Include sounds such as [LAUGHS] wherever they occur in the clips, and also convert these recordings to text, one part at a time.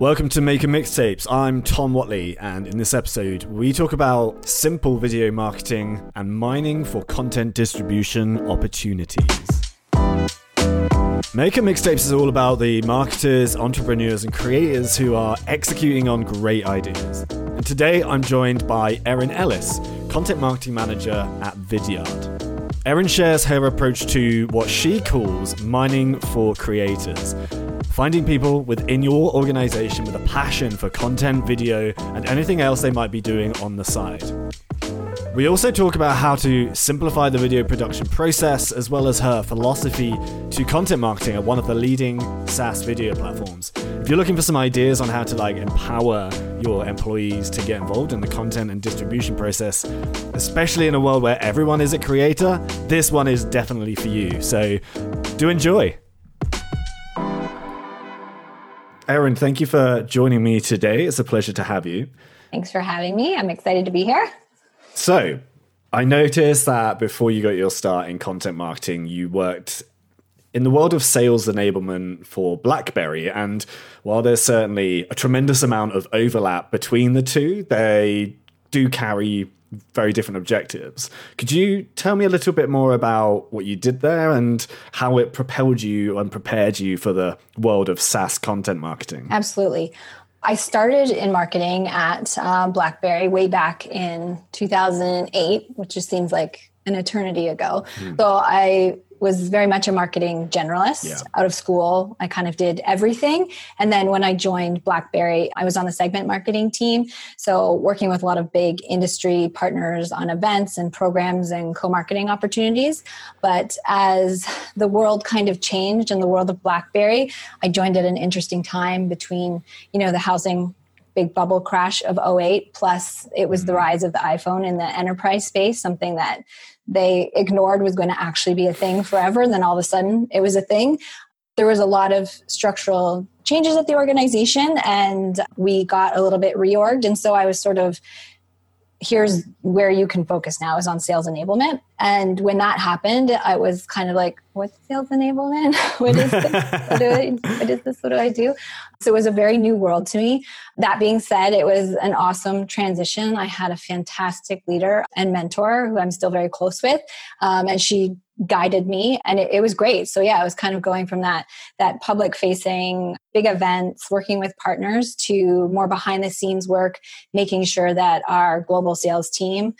Welcome to Maker Mixtapes. I'm Tom Whatley, and in this episode, we talk about simple video marketing and mining for content distribution opportunities. Maker Mixtapes is all about the marketers, entrepreneurs, and creators who are executing on great ideas. And today, I'm joined by Erin Ellis, Content Marketing Manager at Vidyard. Erin shares her approach to what she calls mining for creators Finding people within your organization with a passion for content, video, and anything else they might be doing on the side. We also talk about how to simplify the video production process, as well as her philosophy to content marketing at one of the leading SaaS video platforms. If you're looking for some ideas on how to like empower your employees to get involved in the content and distribution process, especially in a world where everyone is a creator, this one is definitely for you. So do enjoy. Erin, thank you for joining me today. It's a pleasure to have you. Thanks for having me. I'm excited to be here. So, I noticed that before you got your start in content marketing, you worked in the world of sales enablement for BlackBerry. And while there's certainly a tremendous amount of overlap between the two, they do carry very different objectives. Could you tell me a little bit more about what you did there and how it propelled you and prepared you for the world of SaaS content marketing? Absolutely. I started in marketing at uh, BlackBerry way back in 2008, which just seems like an eternity ago. Mm. So I was very much a marketing generalist yeah. out of school. I kind of did everything. And then when I joined BlackBerry, I was on the segment marketing team. So working with a lot of big industry partners on events and programs and co-marketing opportunities. But as the world kind of changed in the world of BlackBerry, I joined at an interesting time between, you know, the housing big bubble crash of 08 plus it was the mm-hmm. rise of the iphone in the enterprise space something that they ignored was going to actually be a thing forever. And then all of a sudden it was a thing. There was a lot of structural changes at the organization and we got a little bit reorged. And so I was sort of here's where you can focus now is on sales enablement. And when that happened, I was kind of like, what's sales enablement? [LAUGHS] what is this? what, do I, [LAUGHS] what is this? What do I do? So it was a very new world to me. That being said, it was an awesome transition. I had a fantastic leader and mentor who I'm still very close with. Um, and she guided me and it, it, was great so yeah I was kind of going from that that public facing big events working with partners to more behind the scenes work making sure that our global sales team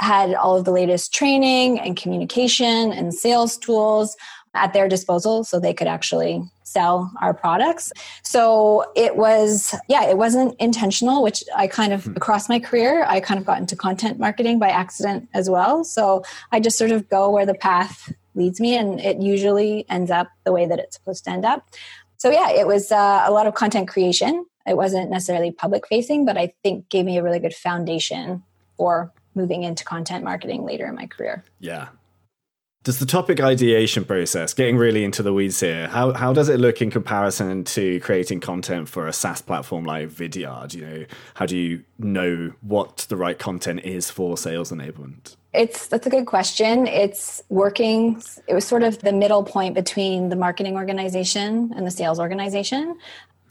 had all of the latest training and communication and sales tools at their disposal so they could actually sell our products. So it was, yeah, it wasn't intentional, which I kind of, hmm. across my career, I kind of got into content marketing by accident as well. So I just sort of go where the path leads me, and it usually ends up the way that it's supposed to end up. So yeah, it was uh, a lot of content creation. It wasn't necessarily public facing, but I think gave me a really good foundation for moving into content marketing later in my career. Yeah, does the topic ideation process, getting really into the weeds here, how, how does it look in comparison to creating content for a SaaS platform like Vidyard? You know, how do you know what the right content is for sales enablement? It's that's a good question. It's working. It was sort of the middle point between the marketing organization and the sales organization.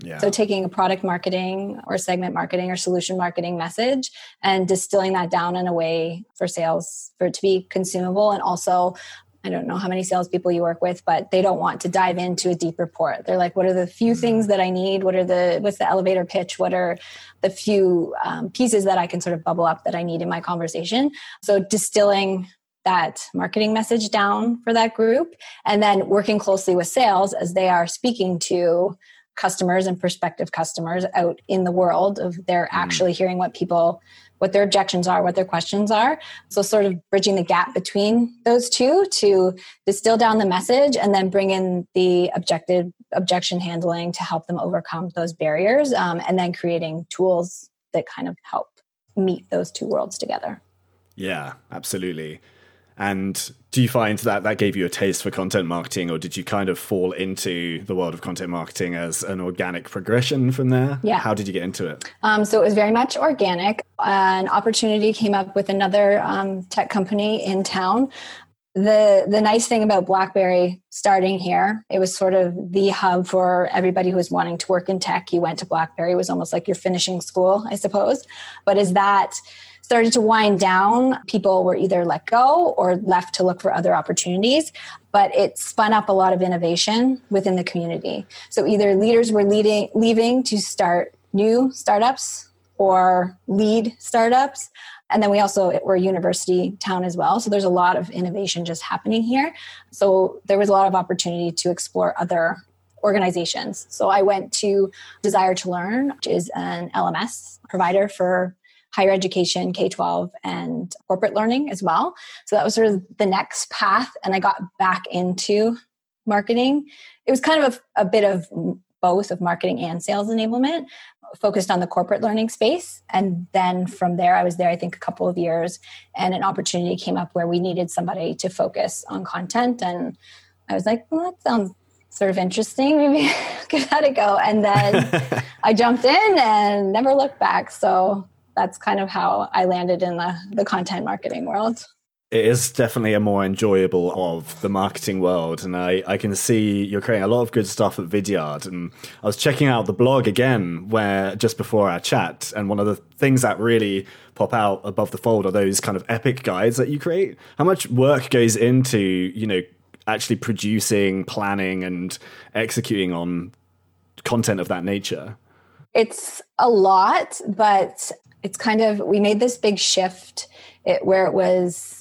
Yeah. So taking a product marketing or segment marketing or solution marketing message and distilling that down in a way for sales for it to be consumable and also I don't know how many salespeople you work with, but they don't want to dive into a deep report. They're like, what are the few mm-hmm. things that I need? What are the what's the elevator pitch? What are the few um, pieces that I can sort of bubble up that I need in my conversation? So distilling that marketing message down for that group, and then working closely with sales as they are speaking to customers and prospective customers out in the world of they're mm. actually hearing what people what their objections are what their questions are. So sort of bridging the gap between those two to distill down the message and then bring in the objective objection handling to help them overcome those barriers um, and then creating tools that kind of help meet those two worlds together. Yeah absolutely and do you find that that gave you a taste for content marketing, or did you kind of fall into the world of content marketing as an organic progression from there? Yeah. How did you get into it? Um, so it was very much organic. An opportunity came up with another um, tech company in town the the nice thing about blackberry starting here it was sort of the hub for everybody who was wanting to work in tech you went to blackberry it was almost like you're finishing school i suppose but is that started to wind down people were either let go or left to look for other opportunities but it spun up a lot of innovation within the community so either leaders were leading leaving to start new startups or lead startups and then we also we're a university town as well. So there's a lot of innovation just happening here. So there was a lot of opportunity to explore other organizations. So I went to Desire to Learn, which is an LMS provider for higher education, K 12, and corporate learning as well. So that was sort of the next path. And I got back into marketing. It was kind of a, a bit of both of marketing and sales enablement focused on the corporate learning space. And then from there, I was there, I think, a couple of years, and an opportunity came up where we needed somebody to focus on content. And I was like, well, that sounds sort of interesting. [LAUGHS] Maybe [LAUGHS] give that a go. And then [LAUGHS] I jumped in and never looked back. So that's kind of how I landed in the, the content marketing world. It is definitely a more enjoyable of the marketing world and I, I can see you're creating a lot of good stuff at vidyard and i was checking out the blog again where just before our chat and one of the things that really pop out above the fold are those kind of epic guides that you create. How much work goes into you know actually producing planning and executing on content of that nature? It's a lot but it's kind of we made this big shift it, where it was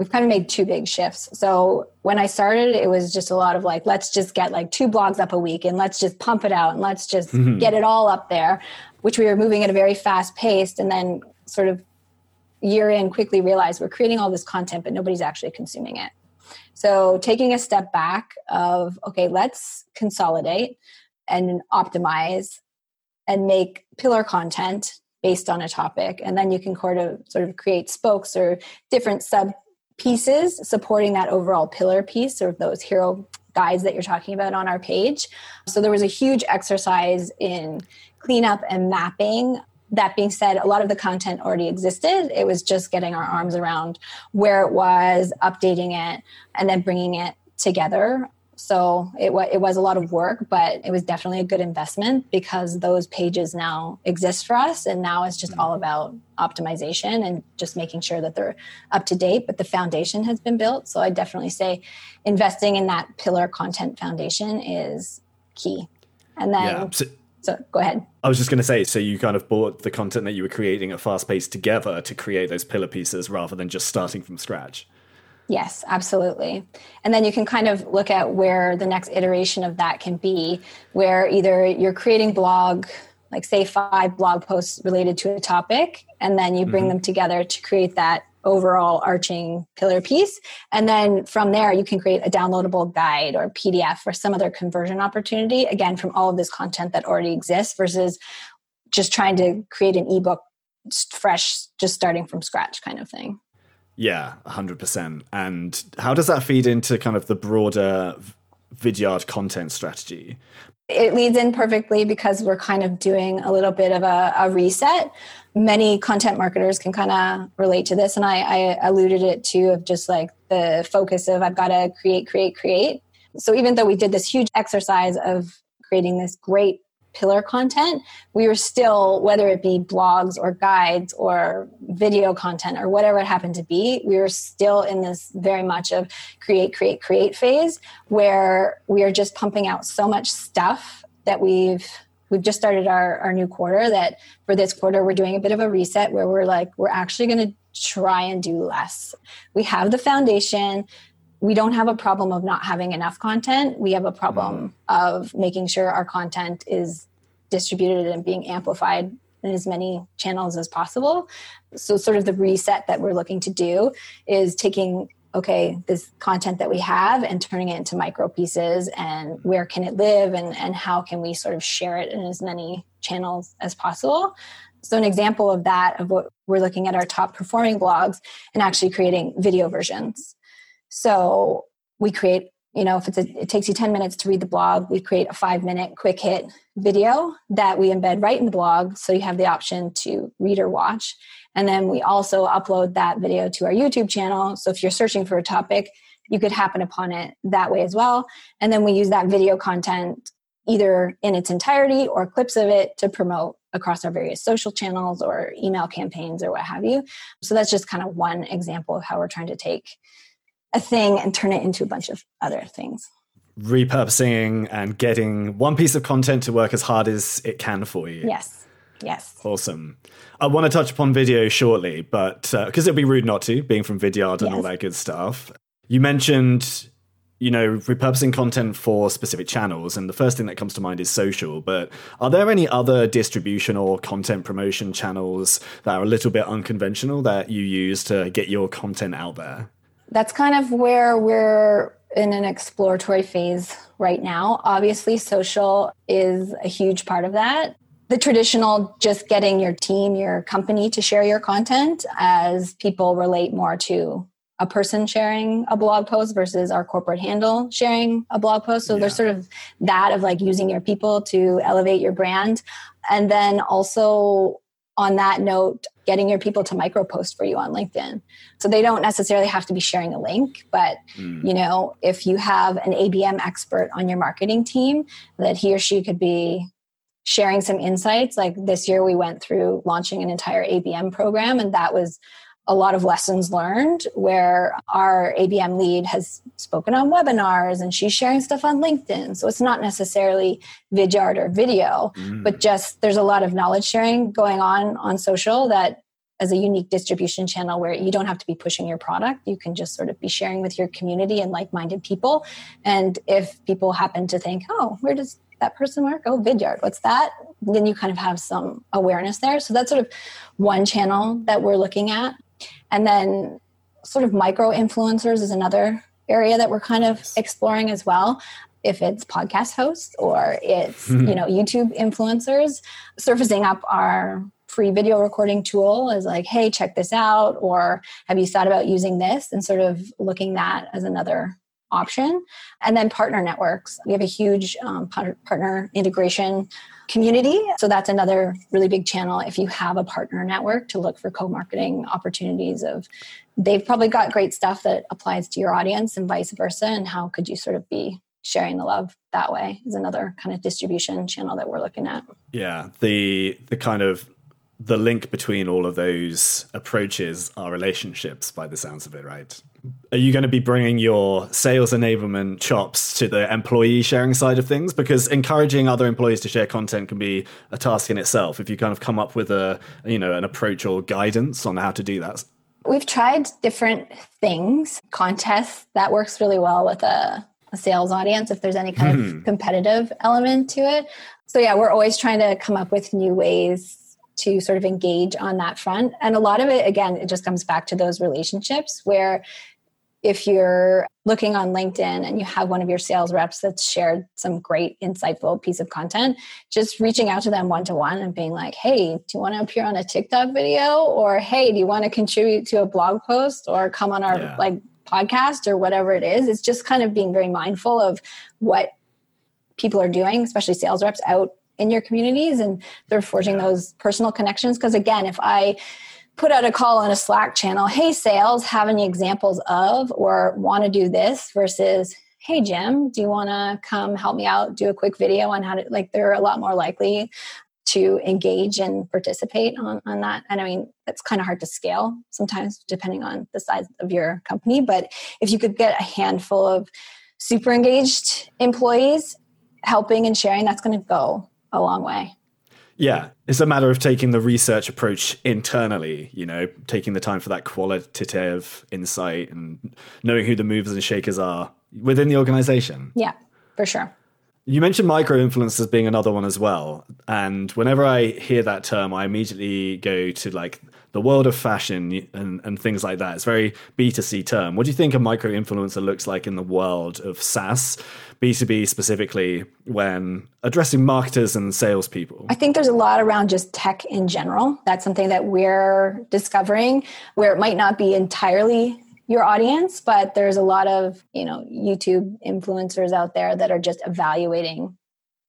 we've kind of made two big shifts. So when I started, it was just a lot of like, let's just get like two blogs up a week and let's just pump it out and let's just mm-hmm. get it all up there, which we were moving at a very fast pace. And then sort of year in quickly realized we're creating all this content, but nobody's actually consuming it. So taking a step back of, okay, let's consolidate and optimize and make pillar content based on a topic and then you can sort of sort of create spokes or different sub pieces supporting that overall pillar piece or those hero guides that you're talking about on our page. So there was a huge exercise in cleanup and mapping. That being said, a lot of the content already existed. It was just getting our arms around where it was, updating it, and then bringing it together so it, w- it was a lot of work, but it was definitely a good investment because those pages now exist for us. And now it's just mm-hmm. all about optimization and just making sure that they're up to date. But the foundation has been built. So I definitely say investing in that pillar content foundation is key. And then. Yeah. So- so go ahead. I was just going to say, so you kind of bought the content that you were creating at fast pace together to create those pillar pieces rather than just starting from scratch. Yes, absolutely. And then you can kind of look at where the next iteration of that can be, where either you're creating blog, like say five blog posts related to a topic, and then you bring mm-hmm. them together to create that overall arching pillar piece. And then from there, you can create a downloadable guide or PDF or some other conversion opportunity, again, from all of this content that already exists versus just trying to create an ebook fresh, just starting from scratch kind of thing. Yeah, 100%. And how does that feed into kind of the broader Vidyard content strategy? It leads in perfectly because we're kind of doing a little bit of a, a reset. Many content marketers can kind of relate to this, and I, I alluded it to of just like the focus of I've got to create, create, create. So even though we did this huge exercise of creating this great pillar content, we were still, whether it be blogs or guides or video content or whatever it happened to be, we were still in this very much of create, create, create phase where we are just pumping out so much stuff that we've we've just started our, our new quarter that for this quarter we're doing a bit of a reset where we're like we're actually going to try and do less. We have the foundation we don't have a problem of not having enough content. We have a problem mm. of making sure our content is distributed and being amplified in as many channels as possible. So, sort of the reset that we're looking to do is taking okay this content that we have and turning it into micro pieces and where can it live and, and how can we sort of share it in as many channels as possible so an example of that of what we're looking at our top performing blogs and actually creating video versions so we create you know if it's a, it takes you 10 minutes to read the blog we create a five minute quick hit video that we embed right in the blog. So you have the option to read or watch. And then we also upload that video to our youtube channel. So if you're searching for a topic you could happen upon it that way as well. And then we use that video content either in its entirety or clips of it to promote across our various social channels or email campaigns or what have you. So that's just kind of one example of how we're trying to take a thing and turn it into a bunch of other things. Repurposing and getting one piece of content to work as hard as it can for you. Yes. Yes. Awesome. I want to touch upon video shortly, but because uh, it'd be rude not to, being from Vidyard and yes. all that good stuff. You mentioned, you know, repurposing content for specific channels, and the first thing that comes to mind is social. But are there any other distribution or content promotion channels that are a little bit unconventional that you use to get your content out there? That's kind of where we're in an exploratory phase right now. Obviously, social is a huge part of that. The traditional, just getting your team, your company to share your content as people relate more to a person sharing a blog post versus our corporate handle sharing a blog post. So yeah. there's sort of that of like using your people to elevate your brand. And then also on that note, getting your people to micro post for you on LinkedIn. So they don't necessarily have to be sharing a link, but mm. you know, if you have an ABM expert on your marketing team, that he or she could be sharing some insights. Like this year, we went through launching an entire ABM program, and that was a lot of lessons learned where our ABM lead has spoken on webinars and she's sharing stuff on LinkedIn. So it's not necessarily vidyard or video, mm. but just there's a lot of knowledge sharing going on on social that as a unique distribution channel where you don't have to be pushing your product. You can just sort of be sharing with your community and like minded people. And if people happen to think, oh, where does that person work? Oh, Vidyard, what's that? Then you kind of have some awareness there. So that's sort of one channel that we're looking at. And then sort of micro influencers is another area that we're kind of exploring as well. If it's podcast hosts or it's mm-hmm. you know youtube influencers surfacing up our free video recording tool is like hey check this out or have you thought about using this? and sort of looking that as another option and then partner networks we have a huge um, partner integration community. So that's another really big channel if you have a partner network to look for co-marketing opportunities of they've probably got great stuff that applies to your audience and vice versa and how could you sort of be sharing the love that way is another kind of distribution channel that we're looking at. Yeah, the the kind of the link between all of those approaches are relationships by the sounds of it, right? Are you going to be bringing your sales enablement chops to the employee sharing side of things? Because encouraging other employees to share content can be a task in itself. If you kind of come up with a, you know, an approach or guidance on how to do that. We've tried different things, contests that works really well with a, a sales audience if there's any kind hmm. of competitive element to it. So yeah, we're always trying to come up with new ways to sort of engage on that front. And a lot of it, again, it just comes back to those relationships where if you're looking on LinkedIn and you have one of your sales reps that's shared some great, insightful piece of content, just reaching out to them one to one and being like, hey, do you want to appear on a TikTok video? Or hey, do you want to contribute to a blog post or come on our yeah. like podcast or whatever it is? It's just kind of being very mindful of what people are doing, especially sales reps out in your communities and they're forging those personal connections. Because again, if I put out a call on a Slack channel, hey, sales, have any examples of or want to do this versus, hey, Jim, do you want to come help me out, do a quick video on how to, like, they're a lot more likely to engage and participate on, on that. And I mean, it's kind of hard to scale sometimes depending on the size of your company. But if you could get a handful of super engaged employees helping and sharing, that's going to go a long way. Yeah, it's a matter of taking the research approach internally, you know, taking the time for that qualitative insight and knowing who the movers and shakers are within the organization. Yeah, for sure. You mentioned micro influencers being another one as well. And whenever I hear that term, I immediately go to like the world of fashion and, and things like that. It's very B2C term. What do you think a micro influencer looks like in the world of SaaS, B2B specifically, when addressing marketers and salespeople? I think there's a lot around just tech in general. That's something that we're discovering where it might not be entirely your audience, but there's a lot of, you know, YouTube influencers out there that are just evaluating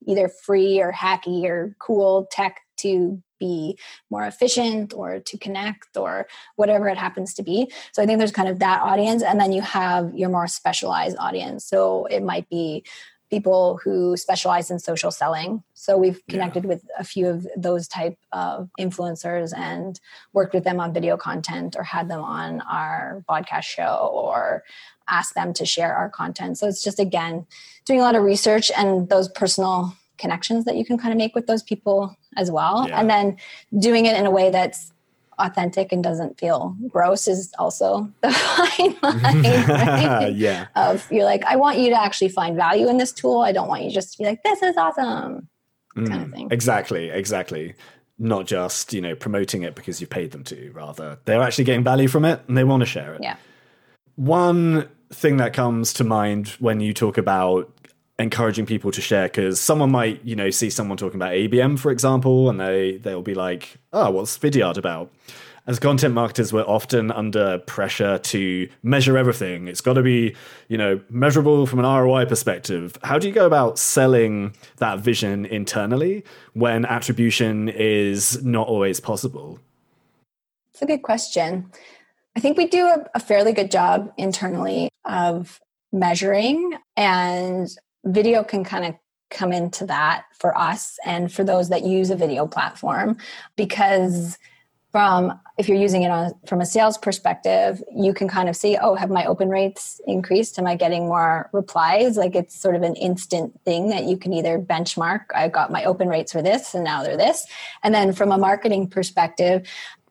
either free or hacky or cool tech to be more efficient or to connect or whatever it happens to be. So I think there's kind of that audience. And then you have your more specialized audience. So it might be people who specialize in social selling. So we've connected yeah. with a few of those type of influencers and worked with them on video content or had them on our podcast show or asked them to share our content. So it's just again doing a lot of research and those personal connections that you can kind of make with those people as well. Yeah. And then doing it in a way that's authentic and doesn't feel gross is also the [LAUGHS] fine line. Right? [LAUGHS] yeah. Of you're like, I want you to actually find value in this tool. I don't want you just to be like, this is awesome. Mm, kind of mm, thing. Exactly, exactly. Not just, you know, promoting it because you paid them to, rather they're actually getting value from it and they want to share it. Yeah. One thing that comes to mind when you talk about encouraging people to share because someone might you know see someone talking about abm for example and they they'll be like oh what's vidyard about? As content marketers we're often under pressure to measure everything. It's got to be you know measurable from an roi perspective. How do you go about selling that vision internally when attribution is not always possible? It's a good question. I think we do a, a fairly good job internally of measuring and video can kind of come into that for us and for those that use a video platform because from if you're using it on from a sales perspective you can kind of see oh have my open rates increased? Am i getting more replies? Like it's sort of an instant thing that you can either benchmark i got my open rates for this and now they're this. And then from a marketing perspective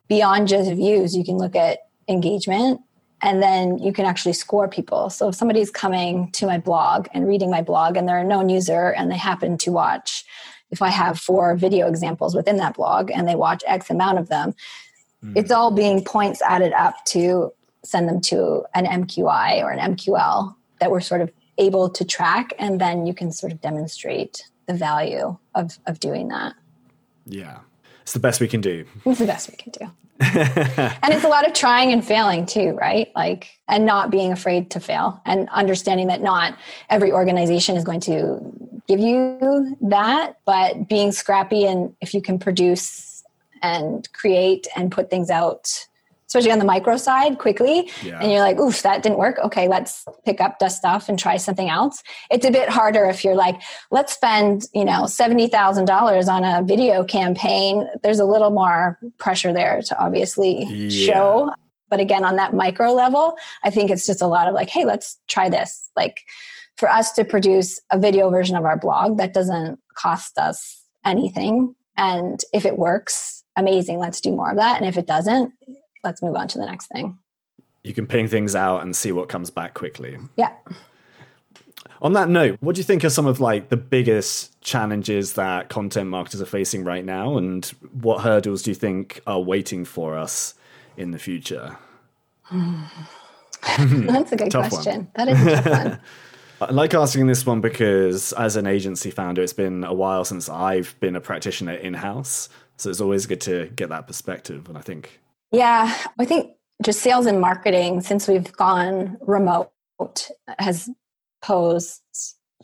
beyond just views you can look at engagement and then you can actually score people. So if somebody's coming to my blog and reading my blog and they're a known user and they happen to watch, if I have four video examples within that blog and they watch X amount of them, mm. it's all being points added up to send them to an MQI or an MQL that we're sort of able to track. And then you can sort of demonstrate the value of, of doing that. Yeah. It's the best we can do. It's the best we can do. [LAUGHS] and it's a lot of trying and failing too, right? Like, and not being afraid to fail and understanding that not every organization is going to give you that, but being scrappy and if you can produce and create and put things out especially on the micro side quickly. Yeah. and you're like oof that didn't work. Okay let's pick up dust off and try something else. It's a bit harder if you're like let's spend you know $70000 on a video campaign. There's a little more pressure there to obviously yeah. show. But again on that micro level i think it's just a lot of like hey let's try this. Like for us to produce a video version of our blog that doesn't cost us anything. And if it works amazing let's do more of that. And if it doesn't let's move on to the next thing. You can ping things out and see what comes back quickly. Yeah. On that note, what do you think are some of like the biggest challenges that content marketers are facing right now and what hurdles do you think are waiting for us in the future? [SIGHS] That's a good [LAUGHS] question. One. That is a tough one. [LAUGHS] I like asking this one because as an agency founder, it's been a while since I've been a practitioner in house. So it's always good to get that perspective. And I think yeah, I think just sales and marketing, since we've gone remote, has posed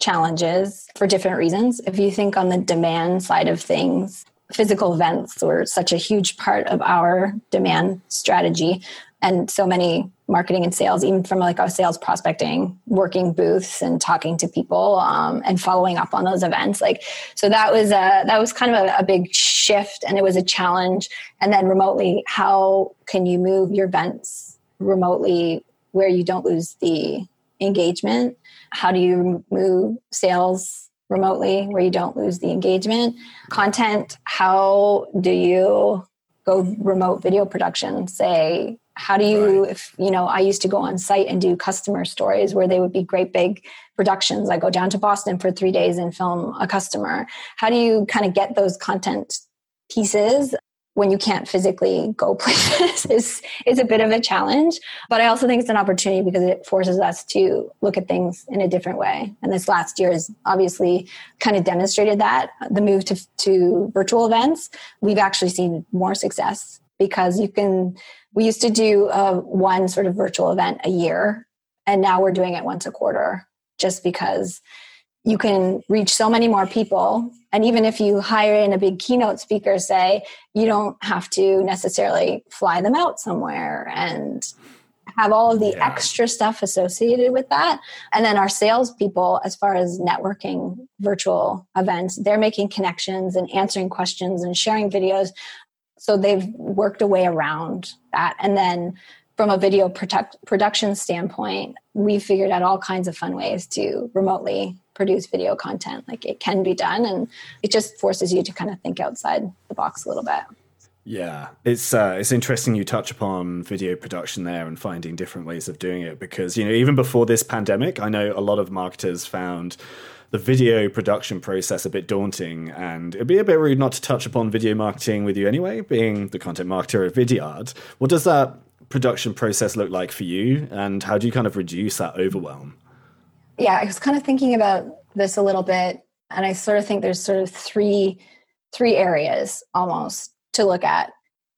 challenges for different reasons. If you think on the demand side of things, physical events were such a huge part of our demand strategy and so many marketing and sales even from like our sales prospecting working booths and talking to people um, and following up on those events. Like so that was a that was kind of a, a big shift and it was a challenge. And then remotely how can you move your events remotely where you don't lose the engagement? How do you move sales remotely where you don't lose the engagement? Content how do you go remote video production say how do you right. if you know i used to go on site and do customer stories where they would be great big productions. I go down to boston for three days and film a customer. How do you kind of get those content pieces when you can't physically go [LAUGHS] places? Is is a bit of a challenge but i also think it's an opportunity because it forces us to look at things in a different way. And this last year has obviously kind of demonstrated that. The move to, to virtual events we've actually seen more success because you can we used to do uh, one sort of virtual event a year and now we're doing it once a quarter just because you can reach so many more people and even if you hire in a big keynote speaker say you don't have to necessarily fly them out somewhere and have all of the yeah. extra stuff associated with that. And then our salespeople, as far as networking virtual events, they're making connections and answering questions and sharing videos. So they've worked a way around that. And then from a video product, production standpoint, we figured out all kinds of fun ways to remotely produce video content. Like it can be done, and it just forces you to kind of think outside the box a little bit. Yeah, it's uh, it's interesting you touch upon video production there and finding different ways of doing it because you know even before this pandemic, I know a lot of marketers found the video production process a bit daunting, and it'd be a bit rude not to touch upon video marketing with you anyway, being the content marketer at Vidyard. What does that production process look like for you, and how do you kind of reduce that overwhelm? Yeah, I was kind of thinking about this a little bit, and I sort of think there's sort of three three areas almost to look at.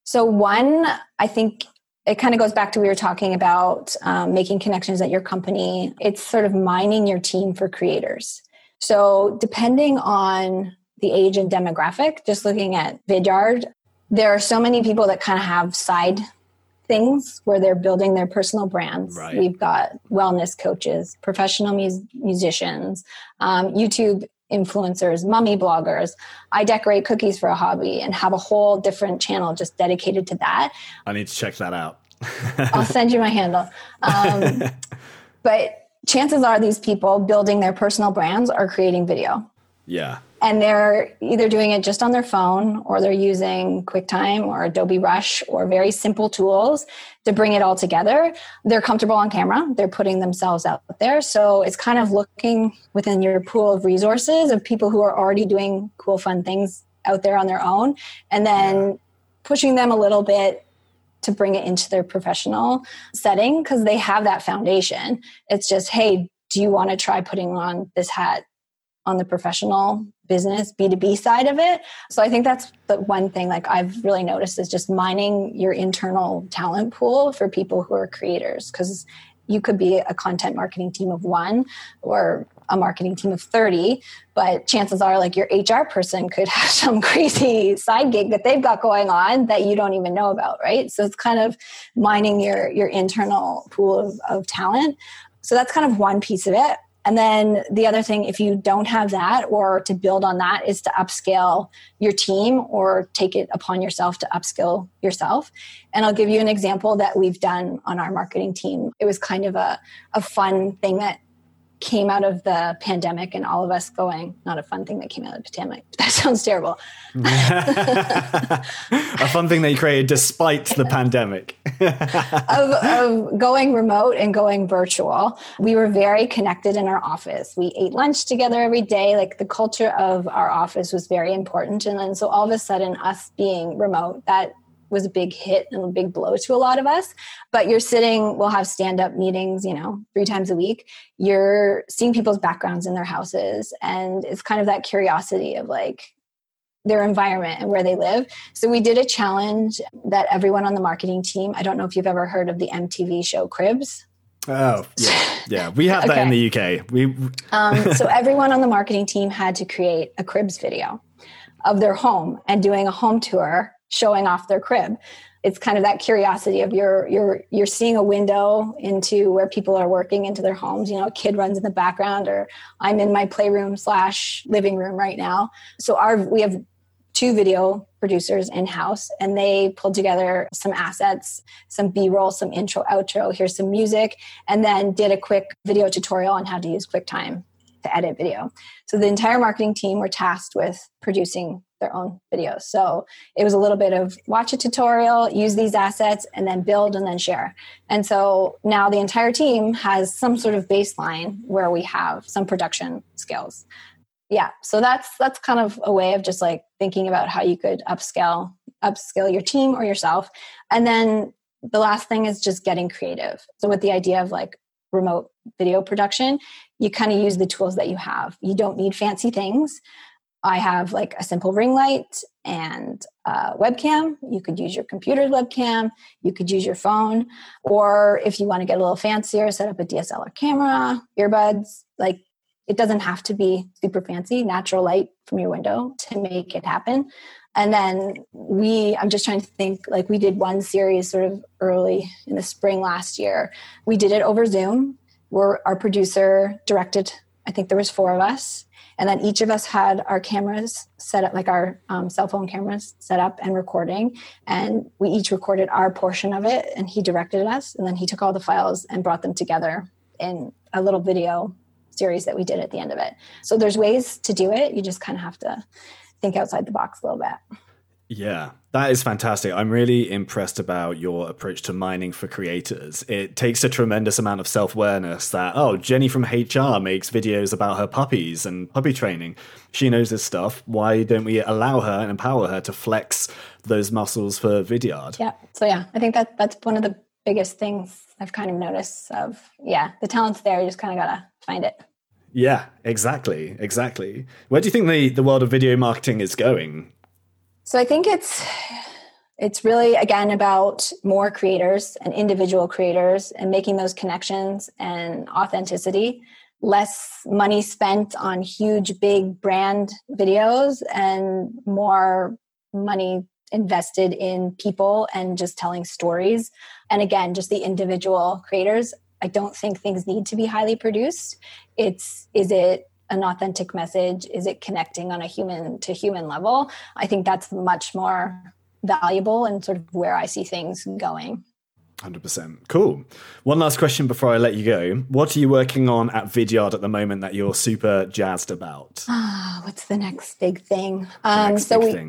So, one, I think it kind of goes back to we were talking about um, making connections at your company. It's sort of mining your team for creators. So, depending on the age and demographic, just looking at Vidyard, there are so many people that kind of have side things where they're building their personal brands. Right. We've got wellness coaches, professional musicians, um, YouTube influencers, mummy bloggers. I decorate cookies for a hobby and have a whole different channel just dedicated to that. I need to check that out. I'll send you my handle. [LAUGHS] Um, but chances are these people building their personal brands are creating video. Yeah and they're either doing it just on their phone or they're using QuickTime or Adobe Rush or very simple tools to bring it all together. They're comfortable on camera, they're putting themselves out there. So it's kind of looking within your pool of resources of people who are already doing cool, fun things out there on their own and then pushing them a little bit to bring it into their professional setting because they have that foundation. It's just, hey, do you want to try putting on this hat on the professional business b2b side of it so i think that's the one thing like i've really noticed is just mining your internal talent pool for people who are creators because you could be a content marketing team of one or a marketing team of 30 but chances are like your hr person could [LAUGHS] have some crazy side gig that they've got going on that you don't even know about right so it's kind of mining your your internal pool of, of talent so that's kind of one piece of it and then the other thing, if you don't have that or to build on that, is to upscale your team or take it upon yourself to upskill yourself. And I'll give you an example that we've done on our marketing team. It was kind of a, a fun thing that came out of the pandemic and all of us going, not a fun thing that came out of the pandemic. [LAUGHS] That sounds terrible. [LAUGHS] a fun thing that you created despite the pandemic. [LAUGHS] of, of going remote and going virtual. We were very connected in our office. We ate lunch together every day. Like the culture of our office was very important. And then so all of a sudden, us being remote, that was a big hit and a big blow to a lot of us. But you're sitting, we'll have stand up meetings, you know, three times a week. You're seeing people's backgrounds in their houses. And it's kind of that curiosity of like, their environment and where they live. So we did a challenge that everyone on the marketing team, I don't know if you've ever heard of the MTV show Cribs. Oh, [LAUGHS] yeah. Yeah. We have that in the UK. We [LAUGHS] um, so everyone on the marketing team had to create a Cribs video of their home and doing a home tour showing off their crib. It's kind of that curiosity of you're you're you're seeing a window into where people are working into their homes. You know a kid runs in the background or i'm in my playroom slash living room right now. So our we have two video producers in house and they pulled together some assets some b-roll some intro outro here's some music and then did a quick video tutorial on how to use quicktime to edit video. So the entire marketing team were tasked with producing their own videos. So it was a little bit of watch a tutorial, use these assets, and then build and then share. And so now the entire team has some sort of baseline where we have some production skills. Yeah, so that's that's kind of a way of just like thinking about how you could upscale upscale your team or yourself. And then the last thing is just getting creative. So with the idea of like remote video production, you kind of use the tools that you have. You don't need fancy things I have like a simple ring light and a webcam. You could use your computer's webcam. You could use your phone. Or if you want to get a little fancier, set up a DSLR camera, earbuds. Like it doesn't have to be super fancy, natural light from your window to make it happen. And then we, I'm just trying to think, like we did one series sort of early in the spring last year. We did it over Zoom. Where our producer directed, I think there was four of us and then each of us had our cameras set up like our um, cell phone cameras set up and recording. And we each recorded our portion of it and he directed us. And then he took all the files and brought them together in a little video series that we did at the end of it. So there's ways to do it. You just kind of have to think outside the box a little bit yeah, that is fantastic. I'm really impressed about your approach to mining for creators. It takes a tremendous amount of self awareness that, oh, Jenny from HR makes videos about her puppies and puppy training. She knows this stuff. Why don't we allow her and empower her to flex those muscles for Vidyard? Yeah. So, yeah, I think that that's one of the biggest things I've kind of noticed of, yeah, the talent's there. You just kind of got to find it. Yeah, exactly. Exactly. Where do you think the, the world of video marketing is going? So I think it's it's really again about more creators and individual creators and making those connections and authenticity less money spent on huge big brand videos and more money invested in people and just telling stories. And again just the individual creators i don't think things need to be highly produced. It's is it an authentic message? Is it connecting on a human to human level? I think that's much more valuable and sort of where I see things going. 100%. Cool. One last question before I let you go. What are you working on at Vidyard at the moment that you're super jazzed about? [SIGHS] Ah, what's the next big thing? Um, so we, [LAUGHS]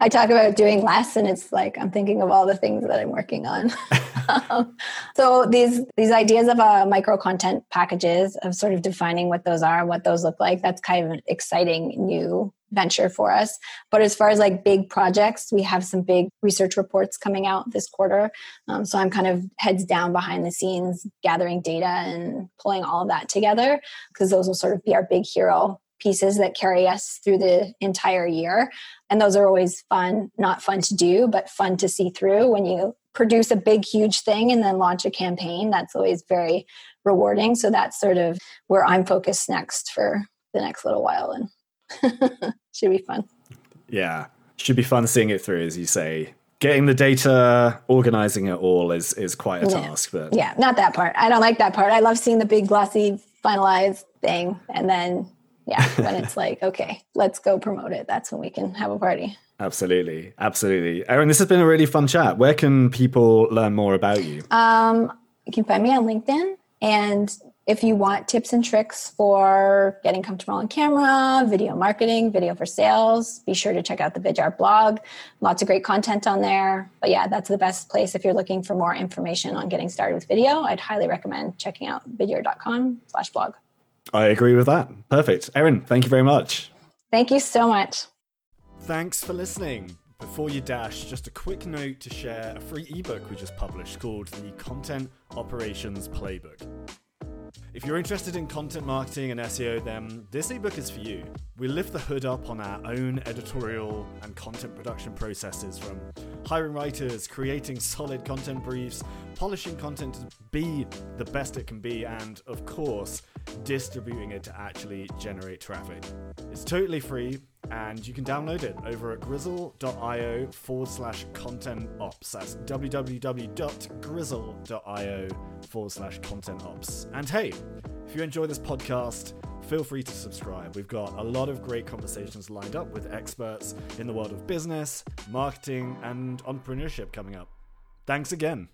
I talk about doing less, and it's like I'm thinking of all the things that I'm working on. [LAUGHS] um, so these these ideas of uh, micro content packages of sort of defining what those are, what those look like. That's kind of an exciting new venture for us. But as far as like big projects, we have some big research reports coming out this quarter. Um, so I'm kind of heads down behind the scenes, gathering data and pulling all of that together because those will sort of be our big hero pieces that carry us through the entire year. And those are always fun, not fun to do, but fun to see through when you produce a big, huge thing and then launch a campaign. That's always very rewarding. So that's sort of where I'm focused next for the next little while. And [LAUGHS] should be fun. Yeah, should be fun seeing it through, as you say. Getting the data, organizing it all is is quite a yeah. task. But yeah, not that part. I don't like that part. I love seeing the big glossy finalized thing, and then yeah, [LAUGHS] when it's like, okay, let's go promote it. That's when we can have a party. Absolutely, absolutely. Erin, this has been a really fun chat. Where can people learn more about you? Um, you can find me on LinkedIn, and if you want tips and tricks for getting comfortable on camera, video marketing, video for sales, be sure to check out the Vidyard blog. Lots of great content on there. But yeah, that's the best place if you're looking for more information on getting started with video. I'd highly recommend checking out vidyard.com slash blog. I agree with that. Perfect. Erin, thank you very much. Thank you so much. Thanks for listening. Before you dash, just a quick note to share a free ebook we just published called the Content Operations Playbook. If you're interested in content marketing and SEO, then this ebook is for you. We lift the hood up on our own editorial and content production processes from hiring writers, creating solid content briefs, polishing content to be the best it can be, and of course, distributing it to actually generate traffic. It's totally free and you can download it over at grizzle.io forward slash content ops. That's www.grizzle.io forward slash content ops. And hey, if you enjoy this podcast, feel free to subscribe. We've got a lot of great conversations lined up with experts in the world of business, marketing, and entrepreneurship coming up. Thanks again.